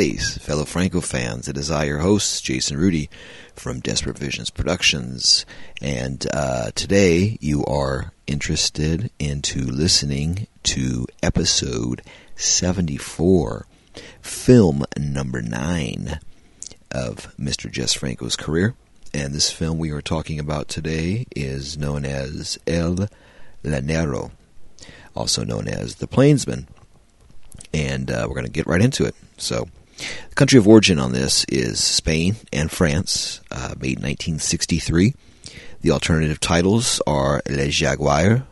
buddies, fellow Franco fans. It is I, your host, Jason Rudy from Desperate Visions Productions. And uh, today you are interested into listening to episode 74, film number 9 of Mr. Jess Franco's career. And this film we are talking about today is known as El Llanero, also known as The Plainsman. And uh, we're going to get right into it. So, the country of origin on this is Spain and France, uh, made in 1963. The alternative titles are Le Jaguar,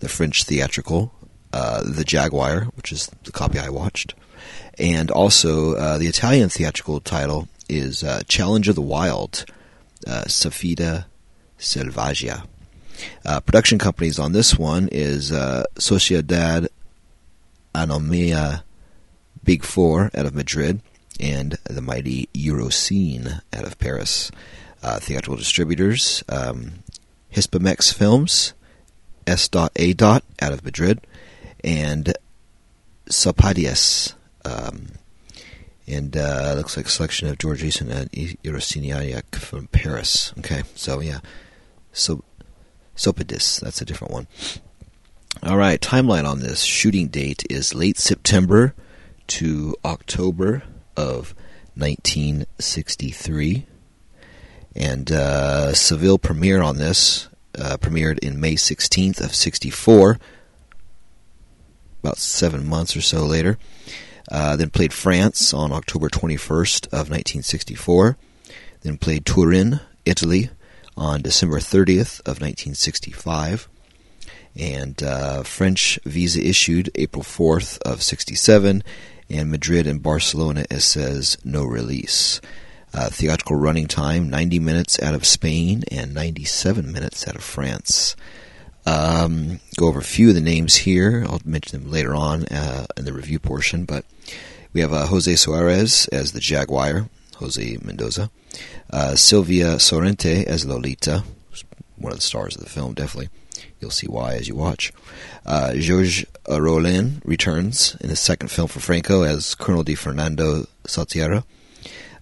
the French theatrical, uh, The Jaguar, which is the copy I watched, and also uh, the Italian theatrical title is uh, Challenge of the Wild, uh, Sfida Selvaggia. Uh, production companies on this one is uh, Sociedad Anomia Big Four out of Madrid and the mighty Eurocine out of Paris. Uh, theatrical distributors um, Hispamex Films, S.A. out of Madrid, and Sapadias. Um, and uh, looks like selection of George Eason and Eurociniac from Paris. Okay, so yeah, so Sopadis, that's a different one. All right, timeline on this shooting date is late September to October of 1963, and uh, Seville premiere on this uh, premiered in May 16th of 64, about seven months or so later. Uh, then played France on October 21st of 1964. Then played Turin, Italy, on December 30th of 1965 and uh, French visa issued April 4th of 67 and Madrid and Barcelona it says no release. Uh, theatrical running time 90 minutes out of Spain and 97 minutes out of France. Um, go over a few of the names here. I'll mention them later on uh, in the review portion, but we have uh, Jose Suarez as the Jaguar, Jose Mendoza, uh, Silvia Sorrente as Lolita, one of the stars of the film, definitely. You'll see why as you watch. Uh, Georges Rollin returns in his second film for Franco as Colonel Di Fernando Saltierra.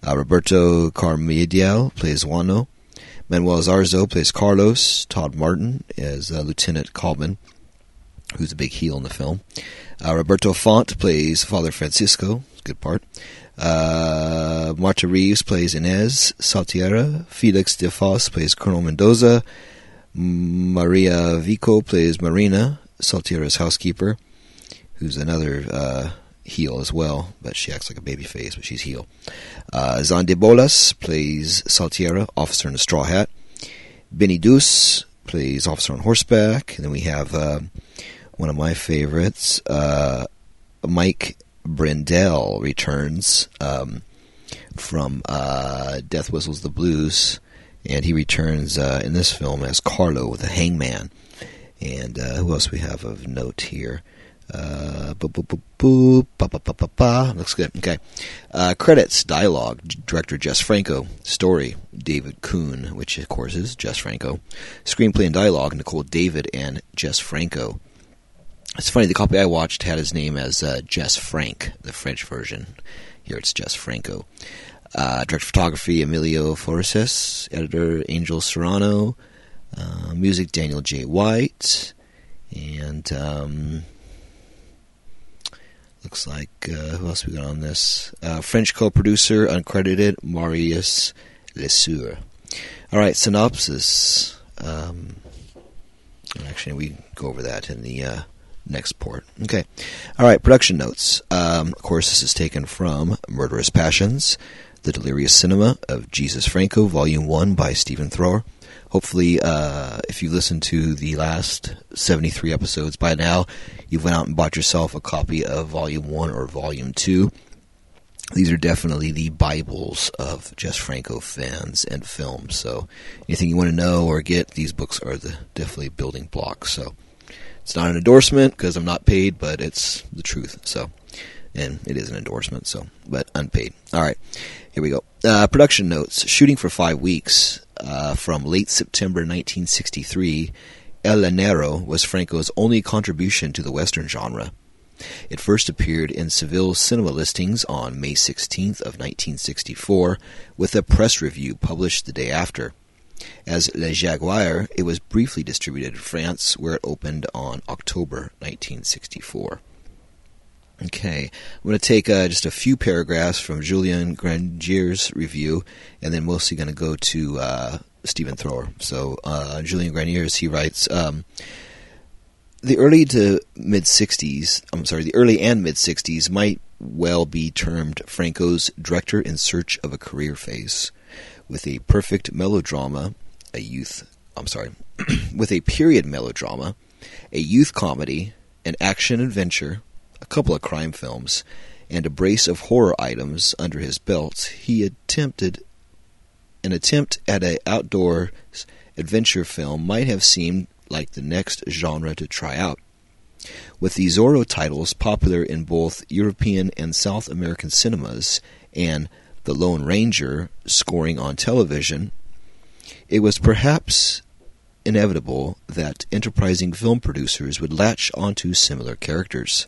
Uh, Roberto Carmidial plays Juano. Manuel Zarzo plays Carlos. Todd Martin as uh, Lieutenant Kalman, who's a big heel in the film. Uh, Roberto Font plays Father Francisco. Good part. Uh, Marta Reeves plays Inez Saltierra. Felix de Fos plays Colonel Mendoza. Maria Vico plays Marina, Saltierra's housekeeper, who's another uh, heel as well, but she acts like a baby face, but she's heel. Uh, Zande Bolas plays Saltierra, officer in a straw hat. Benny Deuce plays officer on horseback. And then we have uh, one of my favorites, uh, Mike Brendel returns um, from uh, Death Whistles the Blues and he returns uh, in this film as Carlo, the Hangman. And uh, who else we have of note here? Uh, Looks good. Okay. Uh, credits, dialogue, director Jess Franco. Story, David Kuhn, which of course is Jess Franco. Screenplay and dialogue, Nicole David and Jess Franco. It's funny, the copy I watched had his name as uh, Jess Frank, the French version. Here it's Jess Franco. Uh, director of photography Emilio Forces, editor Angel Serrano, uh, music Daniel J. White, and um, looks like uh, who else we got on this? Uh, French co-producer, uncredited Marius Lesueur. All right, synopsis. Um, actually, we go over that in the uh, next port. Okay. All right, production notes. Um, of course, this is taken from Murderous Passions. The Delirious Cinema of Jesus Franco, Volume 1 by Stephen Thrower. Hopefully, uh, if you listened to the last 73 episodes by now, you've went out and bought yourself a copy of Volume 1 or Volume 2. These are definitely the Bibles of Jess Franco fans and films. So, anything you want to know or get, these books are the definitely building blocks. So, it's not an endorsement because I'm not paid, but it's the truth. So, and it is an endorsement, so but unpaid. All right, here we go. Uh, production notes: shooting for five weeks uh, from late September 1963. El Llanero was Franco's only contribution to the western genre. It first appeared in Seville cinema listings on May 16th of 1964, with a press review published the day after. As Le Jaguar, it was briefly distributed in France, where it opened on October 1964. Okay, I'm going to take uh, just a few paragraphs from Julian Grainger's review, and then mostly going to go to uh, Stephen Thrower. So, uh, Julian Grainger's, he writes, um, the early to mid 60s, I'm sorry, the early and mid 60s might well be termed Franco's director in search of a career phase with a perfect melodrama, a youth, I'm sorry, with a period melodrama, a youth comedy, an action adventure, couple of crime films, and a brace of horror items under his belt, he attempted an attempt at an outdoor adventure film might have seemed like the next genre to try out. With the Zorro titles popular in both European and South American cinemas and the Lone Ranger scoring on television, it was perhaps inevitable that enterprising film producers would latch onto similar characters.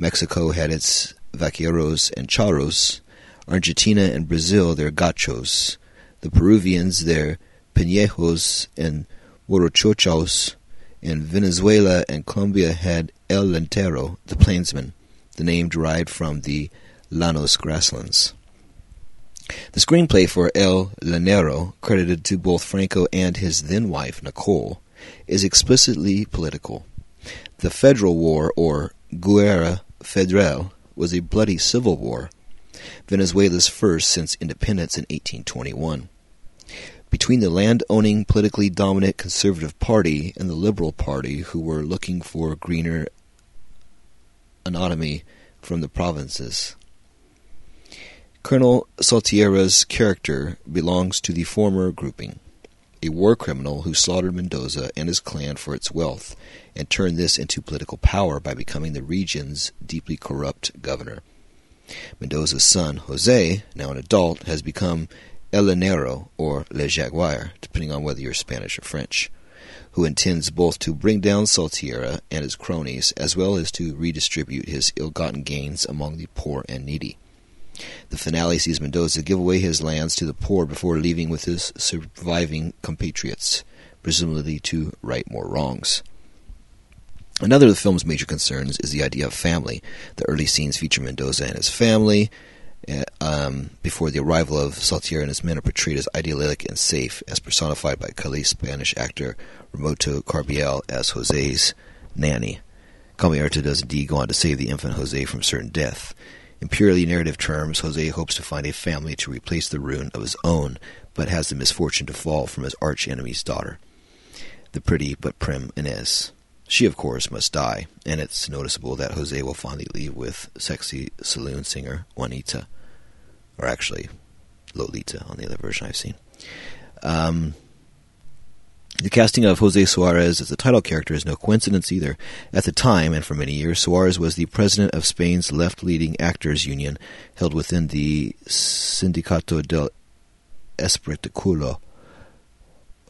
Mexico had its vaqueros and charros, Argentina and Brazil their gauchos, the Peruvians their penejos and morochochos, and Venezuela and Colombia had El Llanero, the plainsman, the name derived from the Llanos grasslands. The screenplay for El Llanero, credited to both Franco and his then wife, Nicole, is explicitly political. The Federal War, or Guerra Federal, was a bloody civil war, Venezuela's first since independence in 1821. Between the land owning, politically dominant Conservative Party and the Liberal Party, who were looking for greener autonomy from the provinces. Colonel Saltierra's character belongs to the former grouping, a war criminal who slaughtered Mendoza and his clan for its wealth and turned this into political power by becoming the region's deeply corrupt governor. Mendoza's son, Jose, now an adult, has become El Llanero or Le Jaguar, depending on whether you're Spanish or French, who intends both to bring down Saltierra and his cronies as well as to redistribute his ill gotten gains among the poor and needy. The finale sees Mendoza give away his lands to the poor before leaving with his surviving compatriots, presumably to right more wrongs. Another of the film's major concerns is the idea of family. The early scenes feature Mendoza and his family. Uh, um, before the arrival of Saltierra and his men are portrayed as idyllic and safe, as personified by Cali's Spanish actor Remoto Carbiel as Jose's nanny. Camerata does indeed go on to save the infant Jose from certain death. In purely narrative terms, Jose hopes to find a family to replace the ruin of his own, but has the misfortune to fall from his arch enemy's daughter, the pretty but prim Inez. She, of course, must die, and it's noticeable that Jose will finally leave with sexy saloon singer Juanita, or actually Lolita on the other version I've seen. Um, the casting of Jose Suarez as the title character is no coincidence either. At the time, and for many years, Suarez was the president of Spain's left leading actors union, held within the Sindicato del Espectáculo.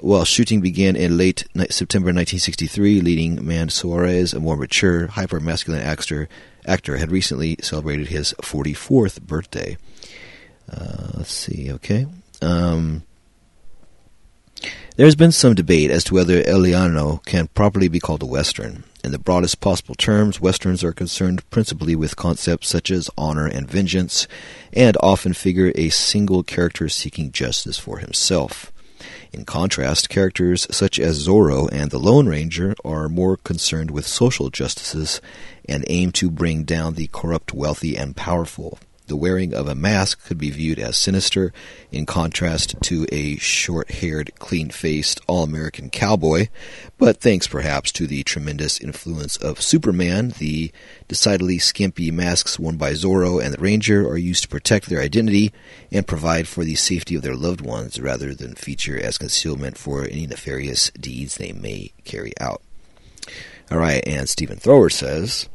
While shooting began in late September 1963, leading man Suarez, a more mature, hyper masculine actor, actor, had recently celebrated his 44th birthday. Uh, let's see, okay. Um, there has been some debate as to whether Eliano can properly be called a Western. In the broadest possible terms, Westerns are concerned principally with concepts such as honor and vengeance, and often figure a single character seeking justice for himself. In contrast, characters such as Zorro and the Lone Ranger are more concerned with social justices and aim to bring down the corrupt, wealthy, and powerful the wearing of a mask could be viewed as sinister, in contrast to a short haired, clean faced, all American cowboy. But thanks perhaps to the tremendous influence of Superman, the decidedly skimpy masks worn by Zorro and the Ranger are used to protect their identity and provide for the safety of their loved ones rather than feature as concealment for any nefarious deeds they may carry out. All right, and Stephen Thrower says.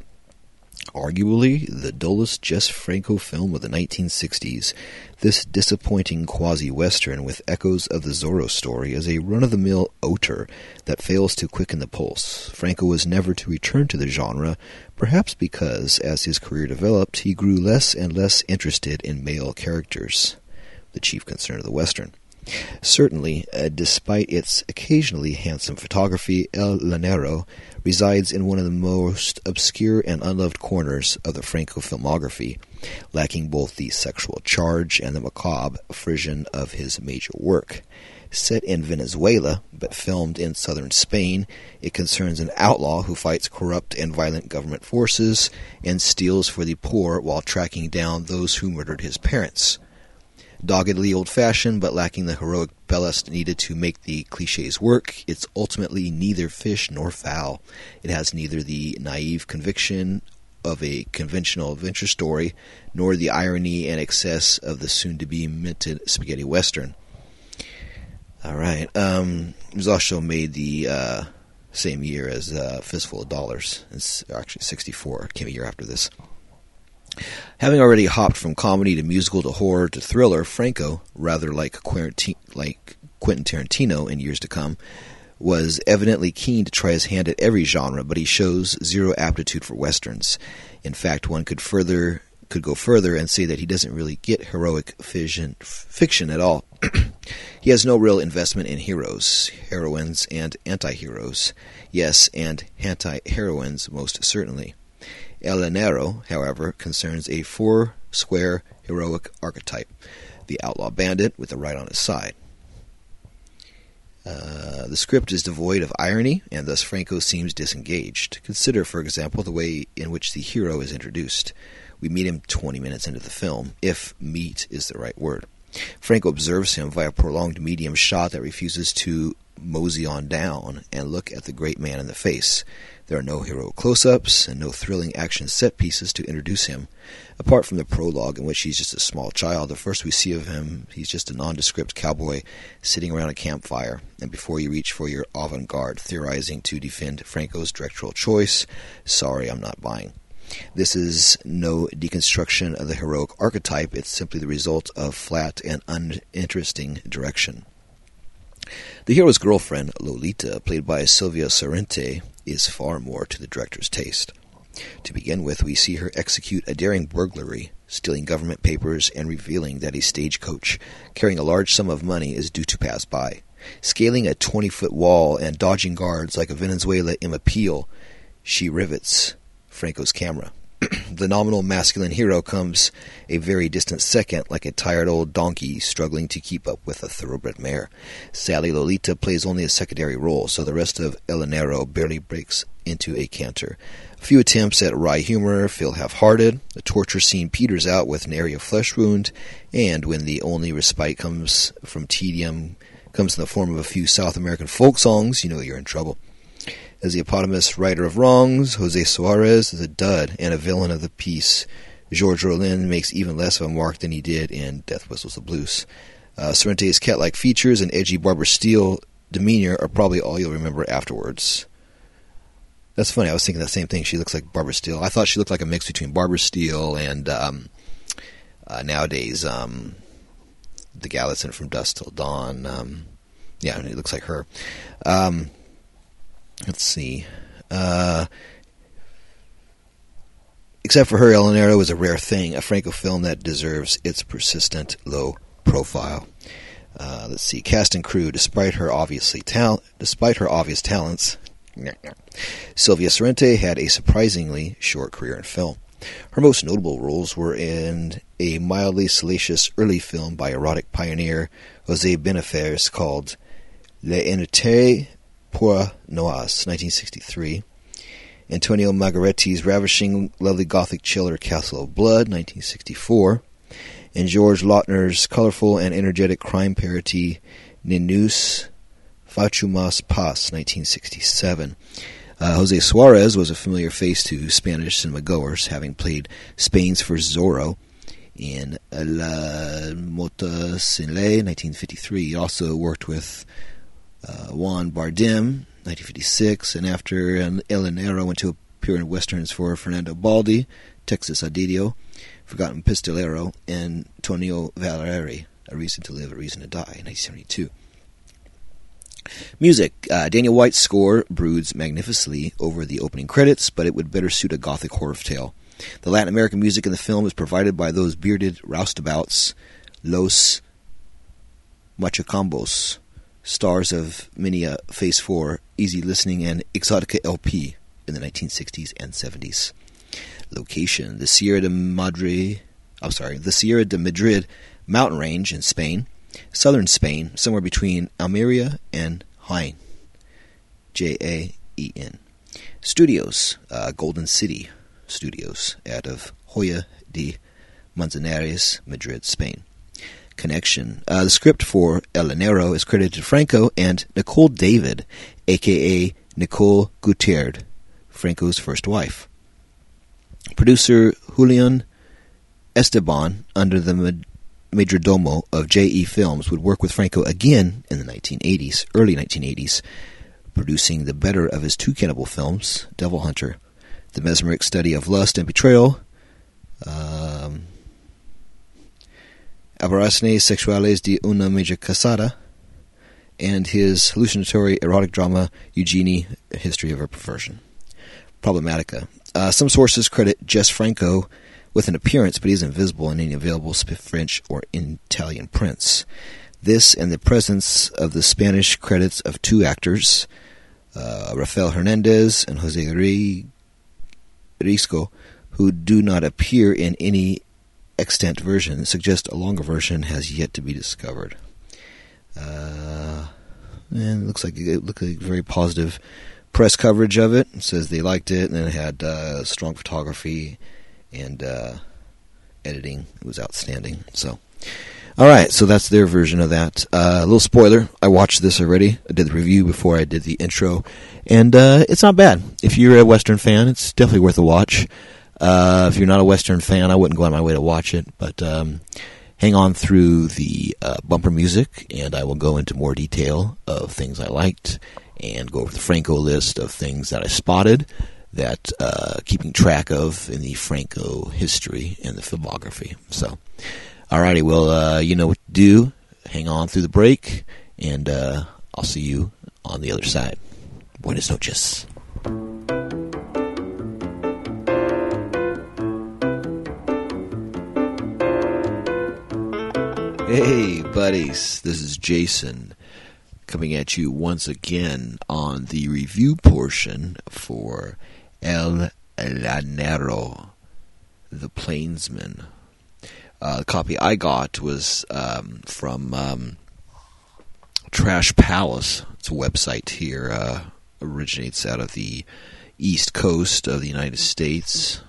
Arguably the dullest Jess Franco film of the 1960s, this disappointing quasi-western with echoes of the Zorro story is a run-of-the-mill oater that fails to quicken the pulse. Franco was never to return to the genre, perhaps because, as his career developed, he grew less and less interested in male characters, the chief concern of the western. Certainly, uh, despite its occasionally handsome photography, El Llanero resides in one of the most obscure and unloved corners of the Franco filmography, lacking both the sexual charge and the macabre frisson of his major work. Set in Venezuela, but filmed in southern Spain, it concerns an outlaw who fights corrupt and violent government forces and steals for the poor while tracking down those who murdered his parents doggedly old fashioned but lacking the heroic ballast needed to make the cliches work, it's ultimately neither fish nor fowl. It has neither the naive conviction of a conventional adventure story nor the irony and excess of the soon to be minted spaghetti western. All right. Um, it was also made the uh, same year as uh, Fistful of Dollars. It's actually 64. Came a year after this. Having already hopped from comedy to musical to horror to thriller, Franco, rather like Quentin Tarantino in years to come, was evidently keen to try his hand at every genre, but he shows zero aptitude for westerns. In fact, one could further could go further and say that he doesn't really get heroic fiction, fiction at all. he has no real investment in heroes, heroines, and anti-heroes. Yes, and anti-heroines most certainly. El Llanero, however, concerns a four square heroic archetype the outlaw bandit with the right on his side. Uh, the script is devoid of irony, and thus Franco seems disengaged. Consider, for example, the way in which the hero is introduced. We meet him 20 minutes into the film, if meet is the right word. Franco observes him via a prolonged medium shot that refuses to mosey on down and look at the great man in the face. There are no hero close ups and no thrilling action set pieces to introduce him. Apart from the prologue, in which he's just a small child, the first we see of him, he's just a nondescript cowboy sitting around a campfire. And before you reach for your avant garde, theorizing to defend Franco's directorial choice, sorry, I'm not buying. This is no deconstruction of the heroic archetype, it's simply the result of flat and uninteresting direction. The hero's girlfriend, Lolita, played by Sylvia Sorrente, is far more to the director's taste. To begin with, we see her execute a daring burglary, stealing government papers and revealing that a stagecoach carrying a large sum of money is due to pass by. Scaling a 20 foot wall and dodging guards like a Venezuela Emma Peel, she rivets Franco's camera. the nominal masculine hero comes a very distant second, like a tired old donkey struggling to keep up with a thoroughbred mare. Sally Lolita plays only a secondary role, so the rest of El Llanero barely breaks into a canter. A few attempts at wry humor feel half-hearted. The torture scene peters out with an area flesh wound, and when the only respite comes from tedium comes in the form of a few South American folk songs, you know you're in trouble. As the eponymous writer of wrongs, Jose Suarez is a dud and a villain of the piece. George Rollin makes even less of a mark than he did in Death Whistles the Blues. Uh, Sorrente's cat-like features and edgy Barbara Steele demeanor are probably all you'll remember afterwards. That's funny. I was thinking the same thing. She looks like Barbara Steele. I thought she looked like a mix between Barbara Steele and um, uh, nowadays um, the Galitzine from Dusk Till Dawn. Um, yeah, it looks like her. Um, let's see. Uh, except for her, El Llanero is a rare thing, a Franco film that deserves its persistent low profile. Uh, let's see, cast and crew. Despite her obviously tal- despite her obvious talents, Sylvia Sorrente had a surprisingly short career in film. Her most notable roles were in a mildly salacious early film by erotic pioneer Jose Benazeraf called Le Inutile Pour Noas, 1963. Antonio Margheriti's ravishing, lovely gothic chiller Castle of Blood, 1964. And George Lautner's colorful and energetic crime parody Ninus Fachumas Pas, 1967. Uh, Jose Suarez was a familiar face to Spanish cinema goers, having played Spain's first Zorro in La Mota Sin Ley, 1953. He also worked with Juan Bardem, 1956, and after El Llanero went to appear in westerns for Fernando Baldi, Texas Adidio, Forgotten Pistolero, and Tonio Valieri, A Reason to Live, A Reason to Die, in 1972. Music. Uh, Daniel White's score broods magnificently over the opening credits, but it would better suit a gothic horror tale. The Latin American music in the film is provided by those bearded roustabouts, Los Machucambos, stars of many a Phase 4, Easy Listening, and Exotica LP in the 1960s and 70s. Location: the Sierra de Madrid. I'm sorry, the Sierra de Madrid mountain range in Spain, southern Spain, somewhere between Almeria and Jaén. J A E N. Studios: uh, Golden City Studios out of Hoyo de Manzanares, Madrid, Spain. Connection. Uh, the script for El Llanero is credited to Franco and Nicole David, aka Nicole Gutierrez, Franco's first wife. Producer Julian Esteban, under the majordomo of J.E. Films, would work with Franco again in the 1980s, early 1980s, producing the better of his two cannibal films, Devil Hunter, The Mesmeric Study of Lust and Betrayal, um, Aberraciones Sexuales de una Mujer Casada, and his hallucinatory erotic drama Eugenie, History of a Perversion. Problematica. Uh, some sources credit Jess Franco with an appearance, but he is invisible in any available French or Italian prints. This and the presence of the Spanish credits of two actors, uh, Rafael Hernandez and Jose Risco, who do not appear in any extant version suggest a longer version has yet to be discovered. Uh, and it looks like it looks like very positive press coverage of it. it. says they liked it, and it had uh, strong photography and uh, editing. It was outstanding. So, all right, so that's their version of that. Uh, a little spoiler: I watched this already. I did the review before I did the intro, and uh, it's not bad. If you're a Western fan, it's definitely worth a watch. Uh, if you're not a Western fan, I wouldn't go out of my way to watch it, but um, hang on through the uh, bumper music, and I will go into more detail of things I liked and go over the Franco list of things that I spotted that uh, keeping track of in the Franco history and the filmography. So, alrighty, well, uh, you know what to do. Hang on through the break, and uh, I'll see you on the other side. Buenas noches. Hey, buddies, this is Jason coming at you once again on the review portion for El Llanero, The Plainsman. Uh, the copy I got was um, from um, Trash Palace. It's a website here, uh, originates out of the east coast of the United States,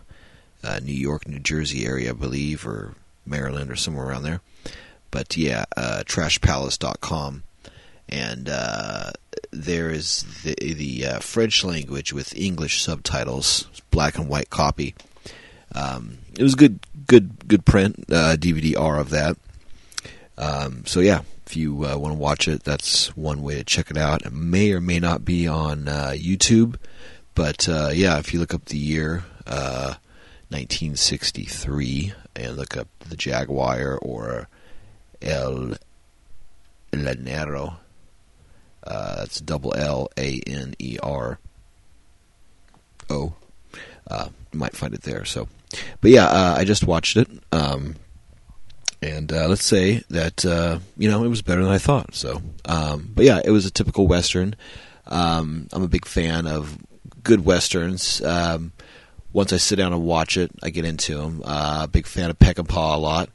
uh, New York, New Jersey area, I believe, or Maryland, or somewhere around there. But yeah, uh, trashpalace.com. And uh, there is the, the uh, French language with English subtitles, black and white copy. Um, it was good, good, good print uh, DVD R of that. Um, so yeah, if you uh, want to watch it, that's one way to check it out. It may or may not be on uh, YouTube, but uh, yeah, if you look up the year 1963 and look up the Jaguar or El Llanero. Uh, that's double L A N E R O. Uh, you might find it there. So, but yeah, uh, I just watched it, um, and uh, let's say that uh, you know it was better than I thought. So, um, but yeah, it was a typical western. Um, I'm a big fan of good westerns. Um, once I sit down and watch it, I get into them. Uh, big fan of Peckinpah a lot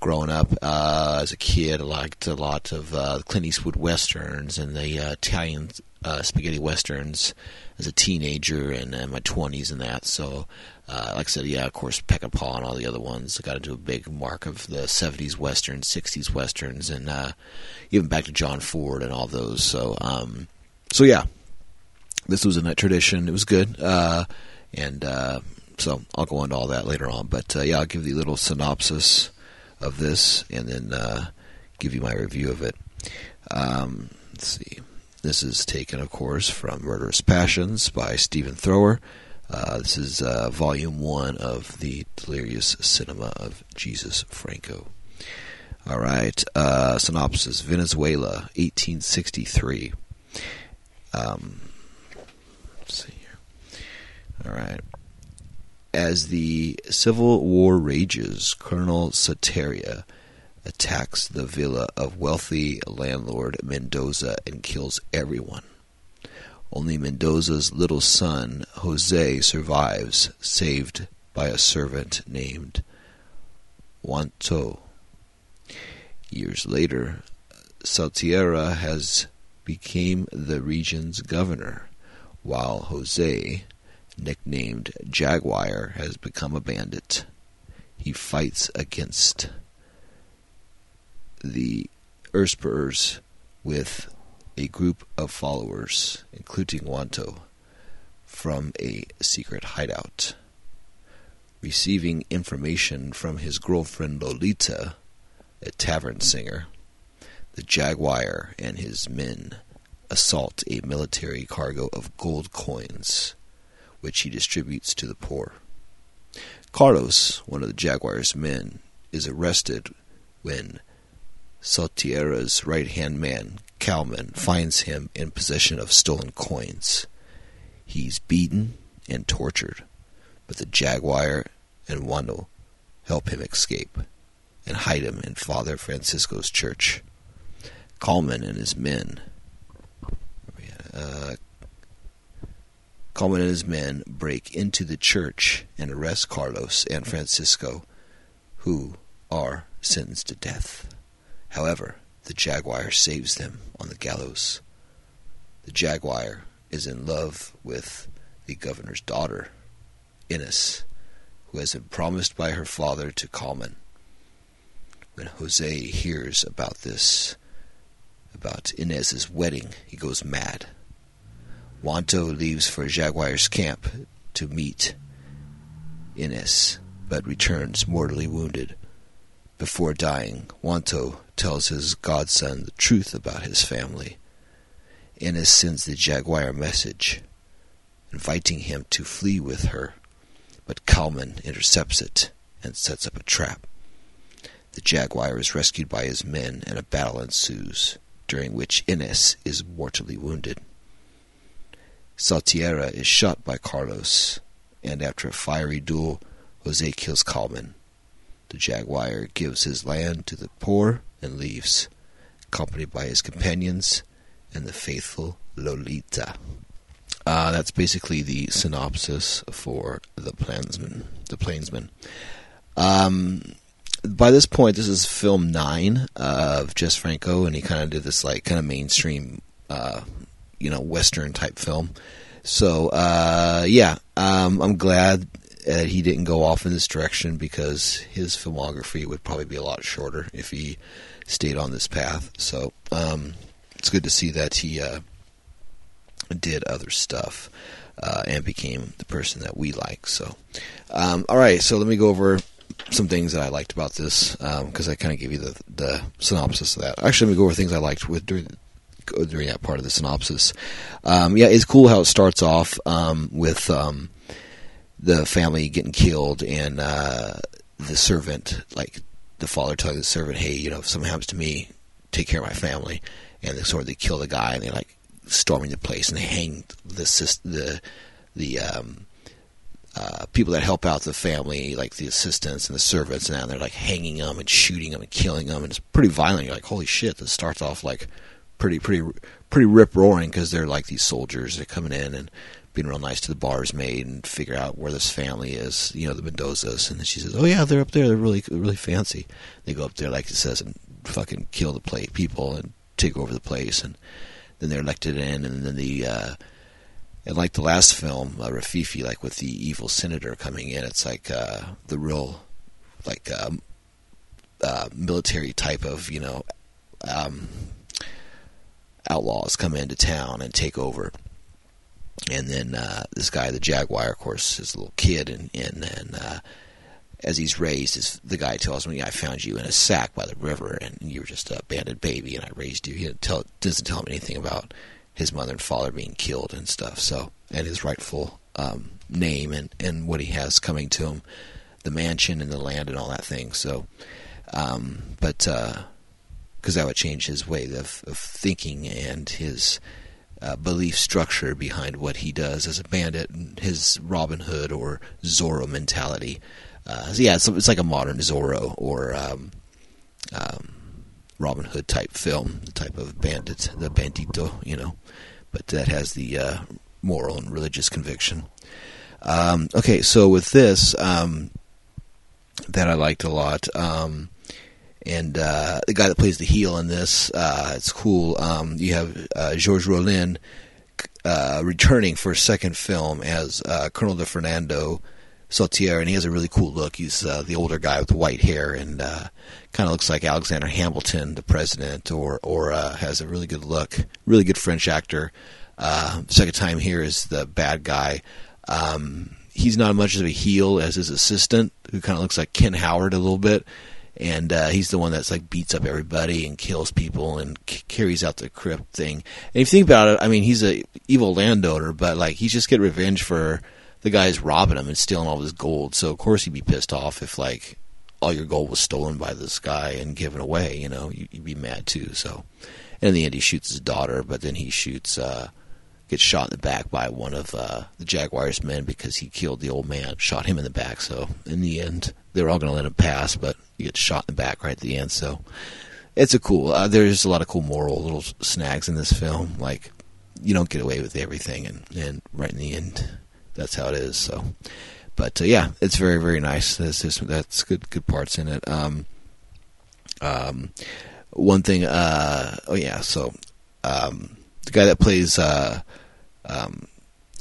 growing up uh, as a kid, I liked a lot of uh, Clint Eastwood westerns and the uh, Italian uh, spaghetti westerns as a teenager and in my twenties and that. So, uh, like I said, yeah, of course, Peckinpah and all the other ones. I got into a big mark of the '70s westerns, '60s westerns, and uh, even back to John Ford and all those. So, um, so yeah, this was in that tradition. It was good, and so I'll go into all that later on. But yeah, I'll give the little synopsis of this and then uh, give you my review of it. Um, let's see. This is taken, of course, from Murderous Passions by Stephen Thrower. Uh, this is uh, volume one of the Delirious Cinema of Jesus Franco. All right, uh, synopsis Venezuela, 1863. Um, let's see here. All right. As the civil war rages, Colonel Saltierra attacks the villa of wealthy landlord Mendoza and kills everyone. Only Mendoza's little son, Jose, survives, saved by a servant named Juanto. Years later, Saltierra has became the region's governor, while Jose, nicknamed Jaguar, has become a bandit. He fights against the Usurpers with a group of followers, including Juanto, from a secret hideout. Receiving information from his girlfriend Lolita, a tavern singer, the Jaguar and his men assault a military cargo of gold coins, which he distributes to the poor. Carlos, one of the Jaguar's men, is arrested when Saltierra's right hand man, Kalman, finds him in possession of stolen coins. He's beaten and tortured, but the Jaguar and Wando help him escape and hide him in Father Francisco's church. Kalman and his men uh, Kalman and his men break into the church and arrest Carlos and Francisco, who are sentenced to death. However, the Jaguar saves them on the gallows. The Jaguar is in love with the governor's daughter, Ines, who has been promised by her father to Kalman. When Jose hears about this, about Inez's wedding, he goes mad. Juanto leaves for Jaguar's camp to meet Ines, but returns mortally wounded. Before dying, Wanto tells his godson the truth about his family. Ines sends the Jaguar message, inviting him to flee with her, but Kalman intercepts it and sets up a trap. The Jaguar is rescued by his men and a battle ensues, during which Ines is mortally wounded. Saltierra is shot by Carlos, and after a fiery duel, Jose kills Kalman. The Jaguar gives his land to the poor and leaves, accompanied by his companions and the faithful Lolita. Uh, that's basically the synopsis for the Plainsman. The Plainsman. Um, by this point, this is film nine of Jess Franco, and he kind of did this like kind of mainstream, uh, you know, western type film. So uh, yeah, um, I'm glad that he didn't go off in this direction because his filmography would probably be a lot shorter if he stayed on this path. So um, it's good to see that he uh, did other stuff uh, and became the person that we like. So, um, all right. So let me go over some things that I liked about this because um, I kind of gave you the, the synopsis of that. Actually, let me go over things I liked with during during that part of the synopsis. Um, yeah, it's cool how it starts off um, with um, the family getting killed and uh, the servant, like the father telling the servant, "Hey, you know, if something happens to me, take care of my family." And they sort of they kill the guy and they like storming the place and they hang the the the um, uh, people that help out the family, like the assistants and the servants, and they're like hanging them and shooting them and killing them, and it's pretty violent. You're like, holy shit! This starts off like pretty pretty pretty rip roaring because they're like these soldiers. They're coming in and being real nice to the bars maid and figure out where this family is. You know, the Mendozas, and then she says, "Oh yeah, they're up there. They're really really fancy." They go up there, like it says, and fucking kill the play people and take over the place, and then they're elected in, and then the. Uh, and like the last film, uh, Rififi, like with the evil senator coming in, it's like uh, the real, like um, uh, military type of you know um, outlaws come into town and take over. And then uh, this guy, the Jaguar, of course, is a little kid, and and, uh, as he's raised, is the guy tells me, "I found you in a sack by the river, and you were just a abandoned baby, and I raised you." He tell, doesn't tell him anything about his mother and father being killed and stuff. So, and his rightful um, name and, and what he has coming to him, the mansion and the land and all that thing. So, um, but because that would change his way of, of thinking and his uh, belief structure behind what he does as a bandit, and his Robin Hood or Zorro mentality. Uh, so yeah, it's, it's, like a modern Zorro or um, um, Robin Hood type film, the type of bandit, the bandito, you know, but that has the uh, moral and religious conviction. Um, okay, so with this, um, that I liked a lot. Um, and uh, the guy that plays the heel in this, uh, it's cool. Um, you have uh, Georges Rollin uh, returning for a second film as uh, Colonel de Fernando Sautier, and he has a really cool look. He's uh, the older guy with white hair and kind of looks like Alexander Hamilton, the president, or or has a really good look. Really good French actor. second time here is the bad guy. Um, he's not as much of a heel as his assistant, who kind of looks like Ken Howard a little bit and uh, he's the one that's like beats up everybody and kills people and c- carries out the crypt thing. And if you think about it, I mean, he's a evil landowner, but like he's just get revenge for the guys robbing him and stealing all his gold. So of course he'd be pissed off if like all your gold was stolen by this guy and given away. You know, you'd be mad too. So, and in the end, he shoots his daughter, but then he shoots. Uh, gets shot in the back by one of uh, the Jaguars men because he killed the old man, shot him in the back. So in the end, they were all going to let him pass, but he gets shot in the back right at the end. So it's a cool. Uh, there's a lot of cool moral little snags in this film. Like you don't get away with everything, and and right in the end, that's how it is. So, but uh, yeah, it's very very nice. That's just, that's good good parts in it. Um, um, one thing. Uh, oh yeah, so um, the guy that plays uh, um,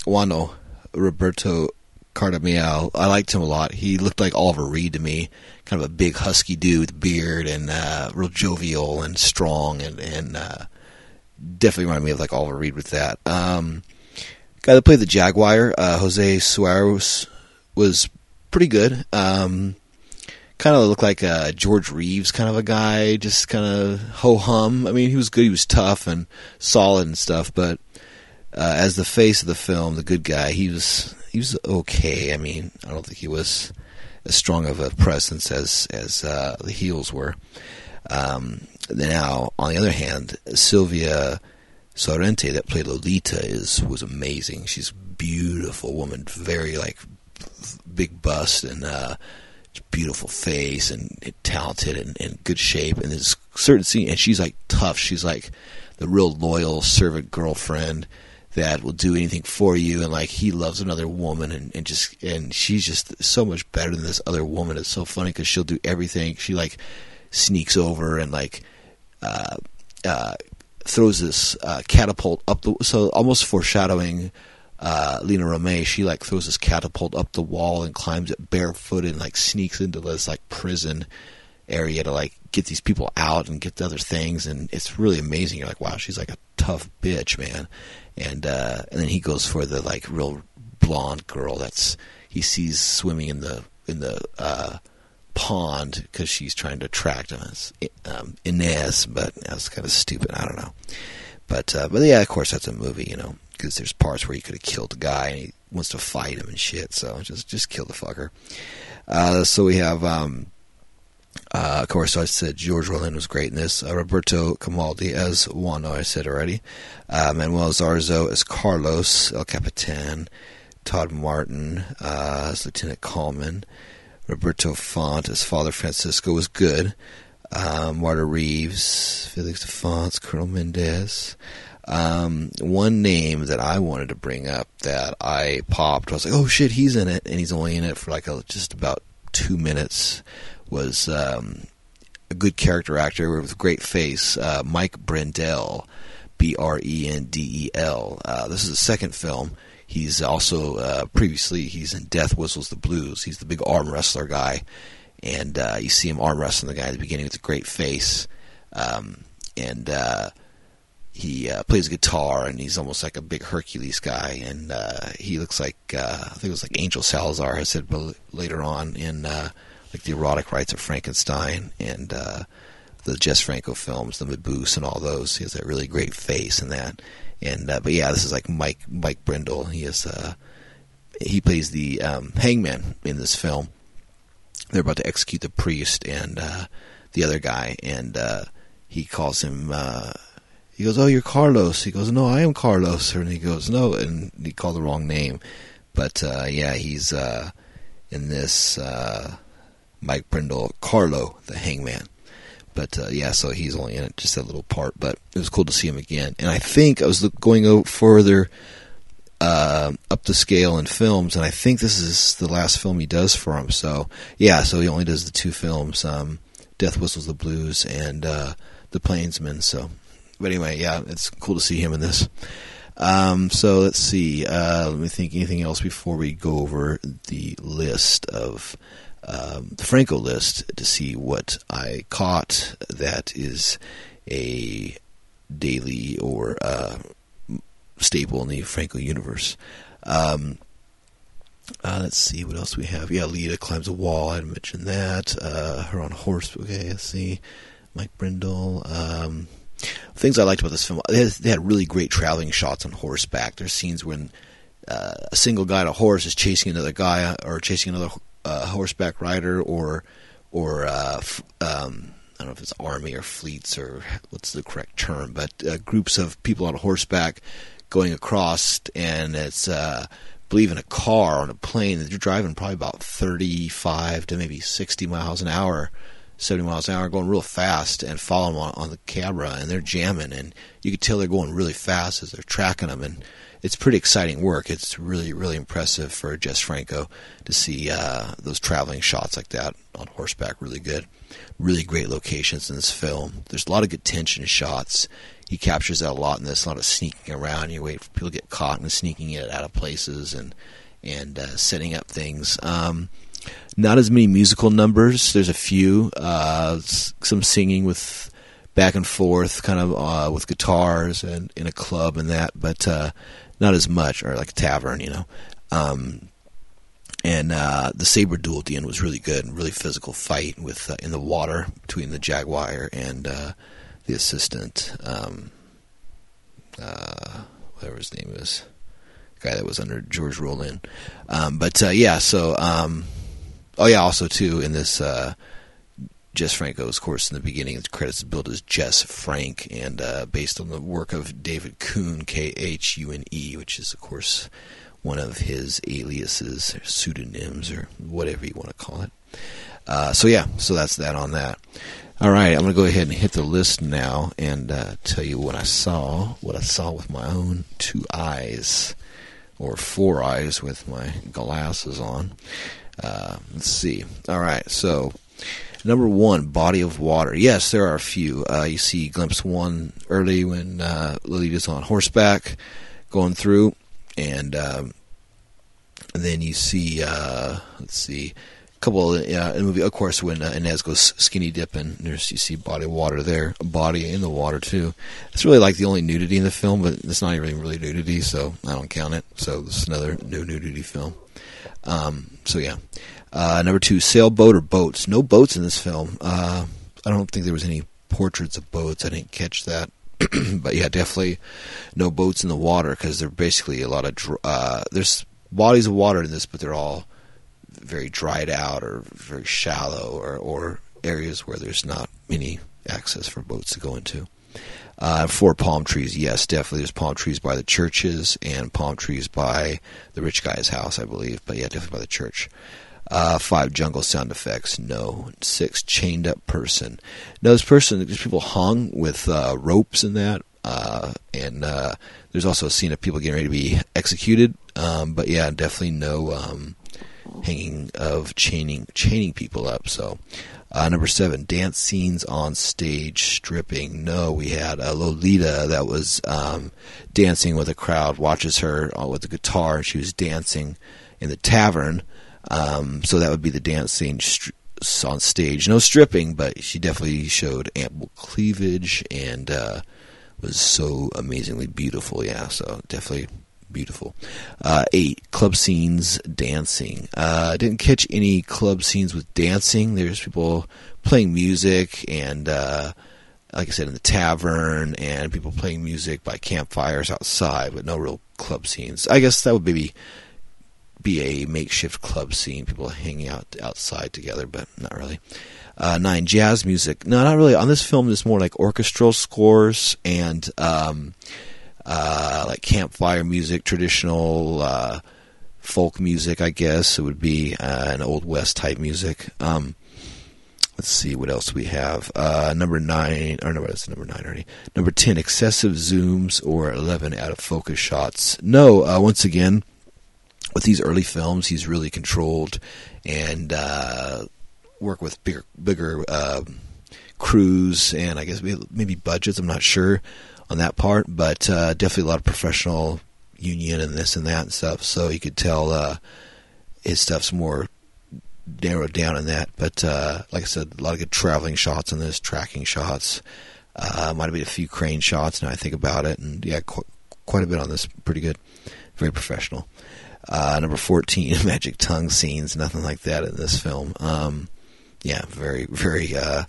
Wano, Roberto Cardamiel. I liked him a lot. He looked like Oliver Reed to me, kind of a big husky dude with beard and uh, real jovial and strong, and and uh, definitely reminded me of like Oliver Reed with that. Um, guy that played the Jaguar, uh, Jose Suarez, was pretty good. Um, kind of looked like a George Reeves kind of a guy, just kind of ho hum. I mean, he was good. He was tough and solid and stuff, but uh, as the face of the film, the good guy, he was he was okay. I mean, I don't think he was as strong of a presence as as uh, the heels were. Um, now, on the other hand, Sylvia Sorrente that played Lolita is was amazing. She's a beautiful woman, very like big bust and uh, beautiful face and, and talented and, and good shape. And there's certain scene, and she's like tough. She's like the real loyal servant girlfriend that will do anything for you. And like he loves another woman and, and just and she's just so much better than this other woman. It's so funny because she'll do everything. She like sneaks over and like uh, uh, throws this uh, catapult up the so almost foreshadowing uh, Lina Romay, she like throws this catapult up the wall and climbs it barefoot and like sneaks into this like prison area to like get these people out and get the other things. And it's really amazing. You're like, wow, she's like a tough bitch, man and uh, and then he goes for the like real blonde girl that's he sees swimming in the in the uh, pond because she's trying to attract him. It's um, Inez, but that's kind of stupid. I don't know, but uh, but yeah, of course that's a movie, you know, because there's parts where he could have killed the guy and he wants to fight him and shit. So just just kill the fucker. Uh, so we have um, uh, of course, I said George Rollin was great in this. Uh, Roberto Camaldi as Wano, I said already. Uh, Manuel Zarzo as Carlos El Capitan. Todd Martin uh, as Lieutenant Kalman. Roberto Font as Father Francisco was good. Um, Marta Reeves, Felix de Fonts, Colonel Mendez. Um, one name that I wanted to bring up that I popped, I was like, oh shit, he's in it, and he's only in it for like a, just about two minutes was um, a good character actor with a great face, uh, Mike Brendel, B R E N D E L. Uh, this is the second film. He's also uh, previously he's in Death Whistles the Blues. He's the big arm wrestler guy, and uh, you see him arm wrestling the guy at the beginning with a great face, um, and uh, he uh, plays guitar and he's almost like a big Hercules guy, and he looks like I think it was like Angel Salazar. I said later on in like the erotic rites of Frankenstein and uh, the Jess Franco films, the Mabuse and all those. He has that really great face and that. And uh, but yeah, this is like Mike Mike Brendel. He is uh, he plays the um, hangman in this film. They're about to execute the priest and uh, the other guy, and uh, he calls him. Uh, he goes, "Oh, you're Carlos." He goes, "No, I am Carlos." And he goes, "No," and he called the wrong name. But uh, yeah, he's in this Mike Brendel, Carlo, the Hangman. But uh, yeah, so he's only in it just a little part. But it was cool to see him again. And I think I was going further uh, up the scale in films, and I think this is the last film he does for him. So yeah, so he only does the two films: um, Death Whistles the Blues and uh, The Plainsman. So, but anyway, yeah, it's cool to see him in this. Um, so let's see. Uh, let me think. Anything else before we go over the list of um, the Franco list to see what I caught that is a daily or uh, staple in the Franco universe. Um, uh, let's see what else we have. Yeah, Lita climbs a wall. I mentioned that. Uh, her on horse. Okay, let's see. Mike Brendel. Um, things I liked about this film, they had, they had, really great traveling shots on horseback. There's scenes when uh, a single guy on a horse is chasing another guy or chasing another uh, horseback rider, or or uh, f- um, I don't know if it's army or fleets or what's the correct term, but uh, groups of people on horseback going across, and it's uh, believe in a car on a plane that you're driving probably about 35 to maybe 60 miles an hour 70 miles an hour, going real fast, and follow them on, on the camera, and they're jamming, and you can tell they're going really fast as they're tracking them, and it's pretty exciting work. It's really, really impressive for Jess Franco to see uh, those traveling shots like that on horseback. Really good, really great locations in this film. There's a lot of good tension shots. He captures that a lot in this. A lot of sneaking around. You wait for people to get caught and sneaking it out of places and and uh, setting up things. Um, not as many musical numbers. There's a few, uh, some singing with back and forth, kind of uh, with guitars and in a club and that, but uh, not as much, or like a tavern, you know. Um, and uh, the saber duel at the end was really good, and really physical fight with uh, in the water between the jaguar and uh, the assistant, um, whatever his name is, guy that was under George Roland. Um, but yeah, so um, Oh yeah, also too in this uh, Jess Franco's course in the beginning, the credits billed as Jess Frank, and uh, based on the work of David Khune, K H U N E, which is of course one of his aliases, or pseudonyms, or whatever you want to call it. Uh, so yeah, so that's that on that. All right, I'm going to go ahead and hit the list now and uh, tell you what I saw, what I saw with my own two eyes, or four eyes with my glasses on. Uh, let's see. All right, so number one, body of water. Yes, there are a few. Uh, you see glimpse one early when uh, Lolita's on horseback going through, and, um, and then you see, uh, let's see, a couple uh, in the movie, of course, when uh, Inez goes skinny dipping, there's you see body of water there, a body in the water too. It's really like the only nudity in the film, but it's not even really nudity, so I don't count it. So this is another no nudity film. Um, so yeah. Uh, number two, sailboat or boats. No boats in this film. Uh, I don't think there was any portraits of boats. I didn't catch that. but yeah, definitely no boats in the water because they're basically a lot of uh, there's bodies of water in this, but they're all very dried out or very shallow or, or areas where there's not any access for boats to go into. Uh, palm trees, yes, definitely. There's palm trees by the churches and palm trees by the rich guy's house, I believe. But yeah, definitely by the church. Uh, five jungle sound effects. No. Six chained up person. No, this person. There's people hung with uh, ropes and that. Uh, and uh, there's also a scene of people getting ready to be executed. Um, but yeah, definitely no um, hanging of chaining chaining people up. So uh, number seven, dance scenes on stage, stripping. No, we had a Lolita that was um, dancing with a crowd, watches her uh, with the guitar. She was dancing in the tavern. Um, so that would be the dance scene on stage. No stripping, but she definitely showed ample cleavage and uh, was so amazingly beautiful. Yeah, so definitely beautiful. Uh, eight club scenes, dancing. Uh, I didn't catch any club scenes with dancing. There's people playing music and, uh, like I said, in the tavern and people playing music by campfires outside, but no real club scenes. I guess that would maybe be a makeshift club scene, people hanging out outside together, but not really. Uh, nine, jazz music. No, not really. On this film, it's more like orchestral scores and um, uh, like campfire music, traditional uh, folk music, I guess. It would be uh, an Old West type music. Um, let's see what else we have. Uh, number nine, or no, that's number nine already. Number ten, excessive zooms or eleven out of focus shots. No, uh, once again, with these early films, he's really controlled and uh, work with bigger, bigger uh, crews and I guess maybe budgets. I'm not sure on that part, but uh, definitely a lot of professional union and this and that and stuff. So you could tell uh, his stuff's more narrowed down in that. But uh, like I said, a lot of good traveling shots in this, tracking shots. Uh, might have been a few crane shots now I think about it, and yeah, qu- quite a bit on this. Pretty good, very professional. Uh, number fourteen, magic tongue scenes, nothing like that in this film. Um, yeah, very, very. Uh,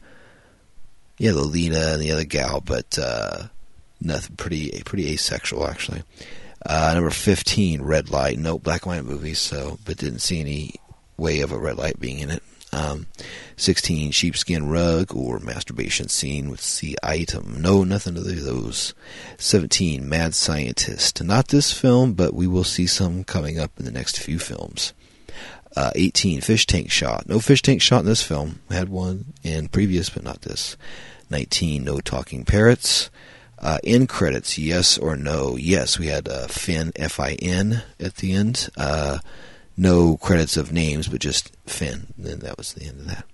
yeah, Lena and the other gal, but uh, nothing pretty, pretty asexual actually. Uh, number 15, Red Light. No black and white movies, so but didn't see any way of a red light being in it. Um, 16, Sheepskin Rug or Masturbation Scene with C item. No, nothing to those. 17, Mad Scientist. Not this film, but we will see some coming up in the next few films. Uh, 18, Fish Tank Shot. No fish tank shot in this film. Had one in previous, but not this. 19, No Talking Parrots. Uh, end credits, yes or no? Yes, we had uh, Fin, F I N, at the end. Uh, no credits of names, but just Fin. And that was the end of that.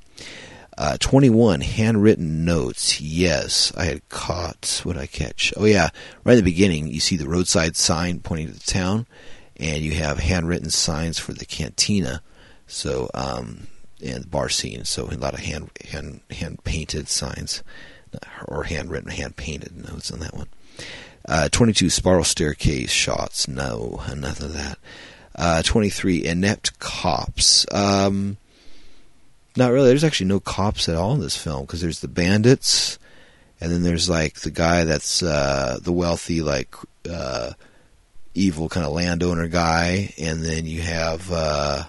Uh, 21, handwritten notes. Yes, I had caught. What did I catch? Oh, yeah. Right at the beginning, you see the roadside sign pointing to the town, and you have handwritten signs for the cantina. So, um, and the bar scene. So, a lot of hand, hand, hand painted signs or handwritten, hand painted notes on that one. Uh, 22 spiral staircase shots. No, nothing of that. Uh, 23 inept cops. Um, not really. There's actually no cops at all in this film because there's the bandits, and then there's like the guy that's uh, the wealthy, like uh, evil kind of landowner guy, and then you have uh,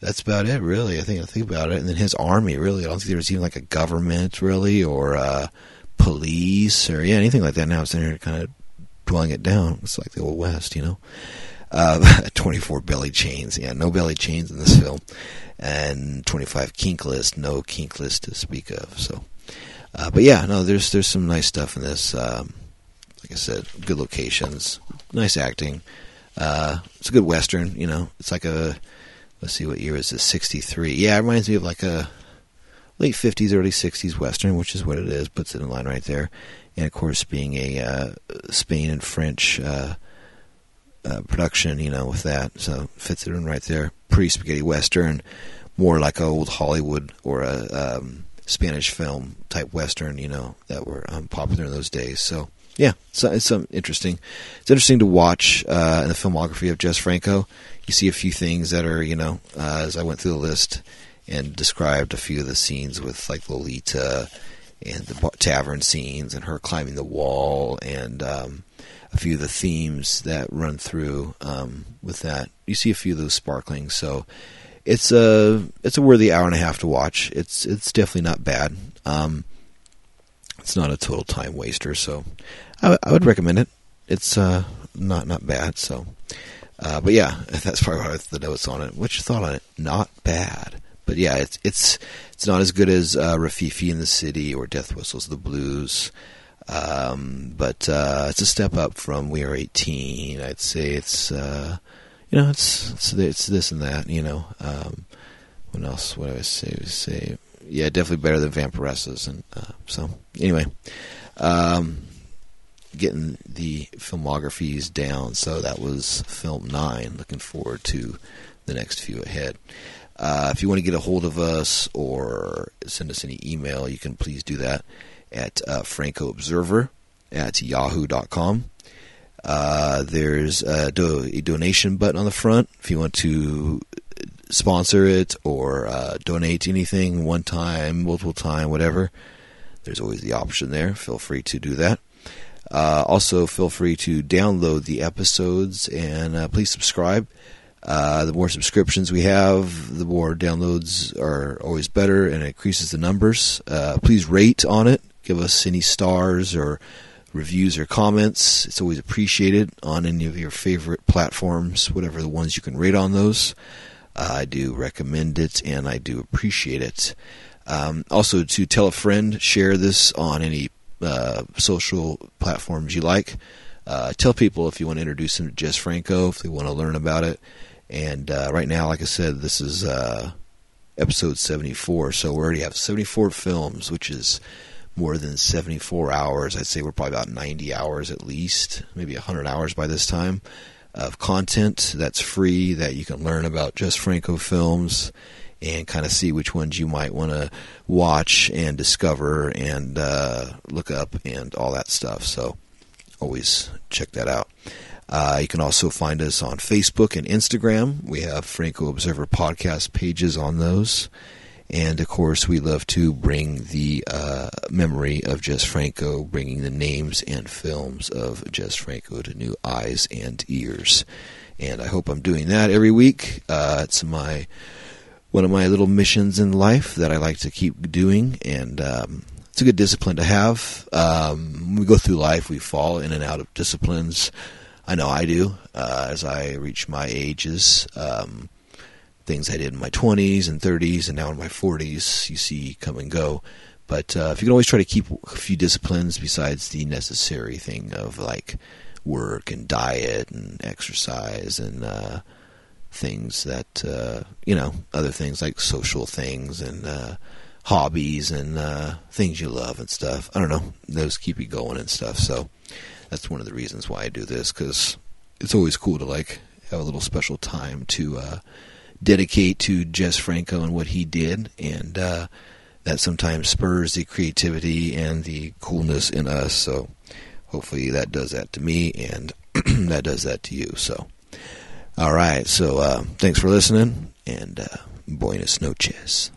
that's about it, really. I think I think about it, and then his army. Really, I don't think there was even like a government, really, or uh, police, or yeah, anything like that. Now it's in here kind of dwelling it down. It's like the old west, you know. Uh, 24 belly chains, yeah, no belly chains in this film, and 25 kink list, no kink list to speak of. So, uh, but yeah, no, there's there's some nice stuff in this. Um, like I said, good locations, nice acting. Uh, it's a good western, you know. It's like a let's see what year is this 63 yeah it reminds me of like a late 50s early 60s western which is what it is puts it in line right there and of course being a uh, spain and french uh, uh, production you know with that so fits it in right there pre spaghetti western more like an old hollywood or a um, spanish film type western you know that were um, popular in those days so yeah, so it's some interesting. It's interesting to watch uh, in the filmography of Jess Franco. You see a few things that are, you know, uh, as I went through the list and described a few of the scenes with like Lolita and the tavern scenes and her climbing the wall and um, a few of the themes that run through um, with that. You see a few of those sparkling. So it's a it's a worthy hour and a half to watch. It's it's definitely not bad. Um, it's not a total time waster, so I would recommend it. It's uh, not not bad. So, uh, but yeah, that's probably what the notes on it. What's your thought on it? Not bad, but yeah, it's it's it's not as good as uh, Rififi in the City or Death Whistles the Blues. Um, but uh, it's a step up from We Are 18. I'd say it's uh, you know it's, it's it's this and that. You know, um, what else? What do I say? Say yeah, definitely better than Vampiresses. And uh, so anyway, um, getting the filmographies down. So that was film nine. Looking forward to the next few ahead. Uh, if you want to get a hold of us or send us any email, you can please do that at uh, Franco Observer at yahoo.com. Uh, there's a, do- a, donation button on the front if you want to sponsor it or uh, donate anything one time, multiple time, whatever. There's always the option there. Feel free to do that. Uh, also, feel free to download the episodes and uh, please subscribe. Uh, the more subscriptions we have, the more downloads are always better and it increases the numbers. Uh, please rate on it. Give us any stars or reviews or comments. It's always appreciated on any of your favorite platforms, whatever the ones you can rate on those. Uh, I do recommend it and I do appreciate it. Um, also, to tell a friend, share this on any uh, social platforms you like. Uh, tell people if you want to introduce them to Jess Franco, if they want to learn about it. And uh, right now, like I said, this is uh, episode 74, so we already have 74 films, which is more than 74 hours. I'd say we're probably about 90 hours at least, maybe 100 hours by this time of content that's free that you can learn about Jess Franco films and kind of see which ones you might want to watch and discover and uh, look up and all that stuff. So always check that out. Uh, you can also find us on Facebook and Instagram. We have Franco Observer podcast pages on those. And of course, we love to bring the uh, memory of Jess Franco, bringing the names and films of Jess Franco to new eyes and ears. And I hope I'm doing that every week. Uh, it's my one of my little missions in life that I like to keep doing, and um, it's a good discipline to have. Um, we go through life, we fall in and out of disciplines. I know I do uh, as I reach my ages. Um, things I did in my 20s and 30s and now in my 40s, you see come and go. But uh, if you can always try to keep a few disciplines besides the necessary thing of like work and diet and exercise and uh, things that uh, you know other things like social things and uh, hobbies and uh, things you love and stuff. I don't know those keep you going and stuff. So that's one of the reasons why I do this because it's always cool to like have a little special time to uh, dedicate to Jess Franco and what he did and. Uh, that sometimes spurs the creativity and the coolness in us. So, hopefully, that does that to me, and that does that to you. So, all right. So uh, thanks for listening, and uh, buenas noches.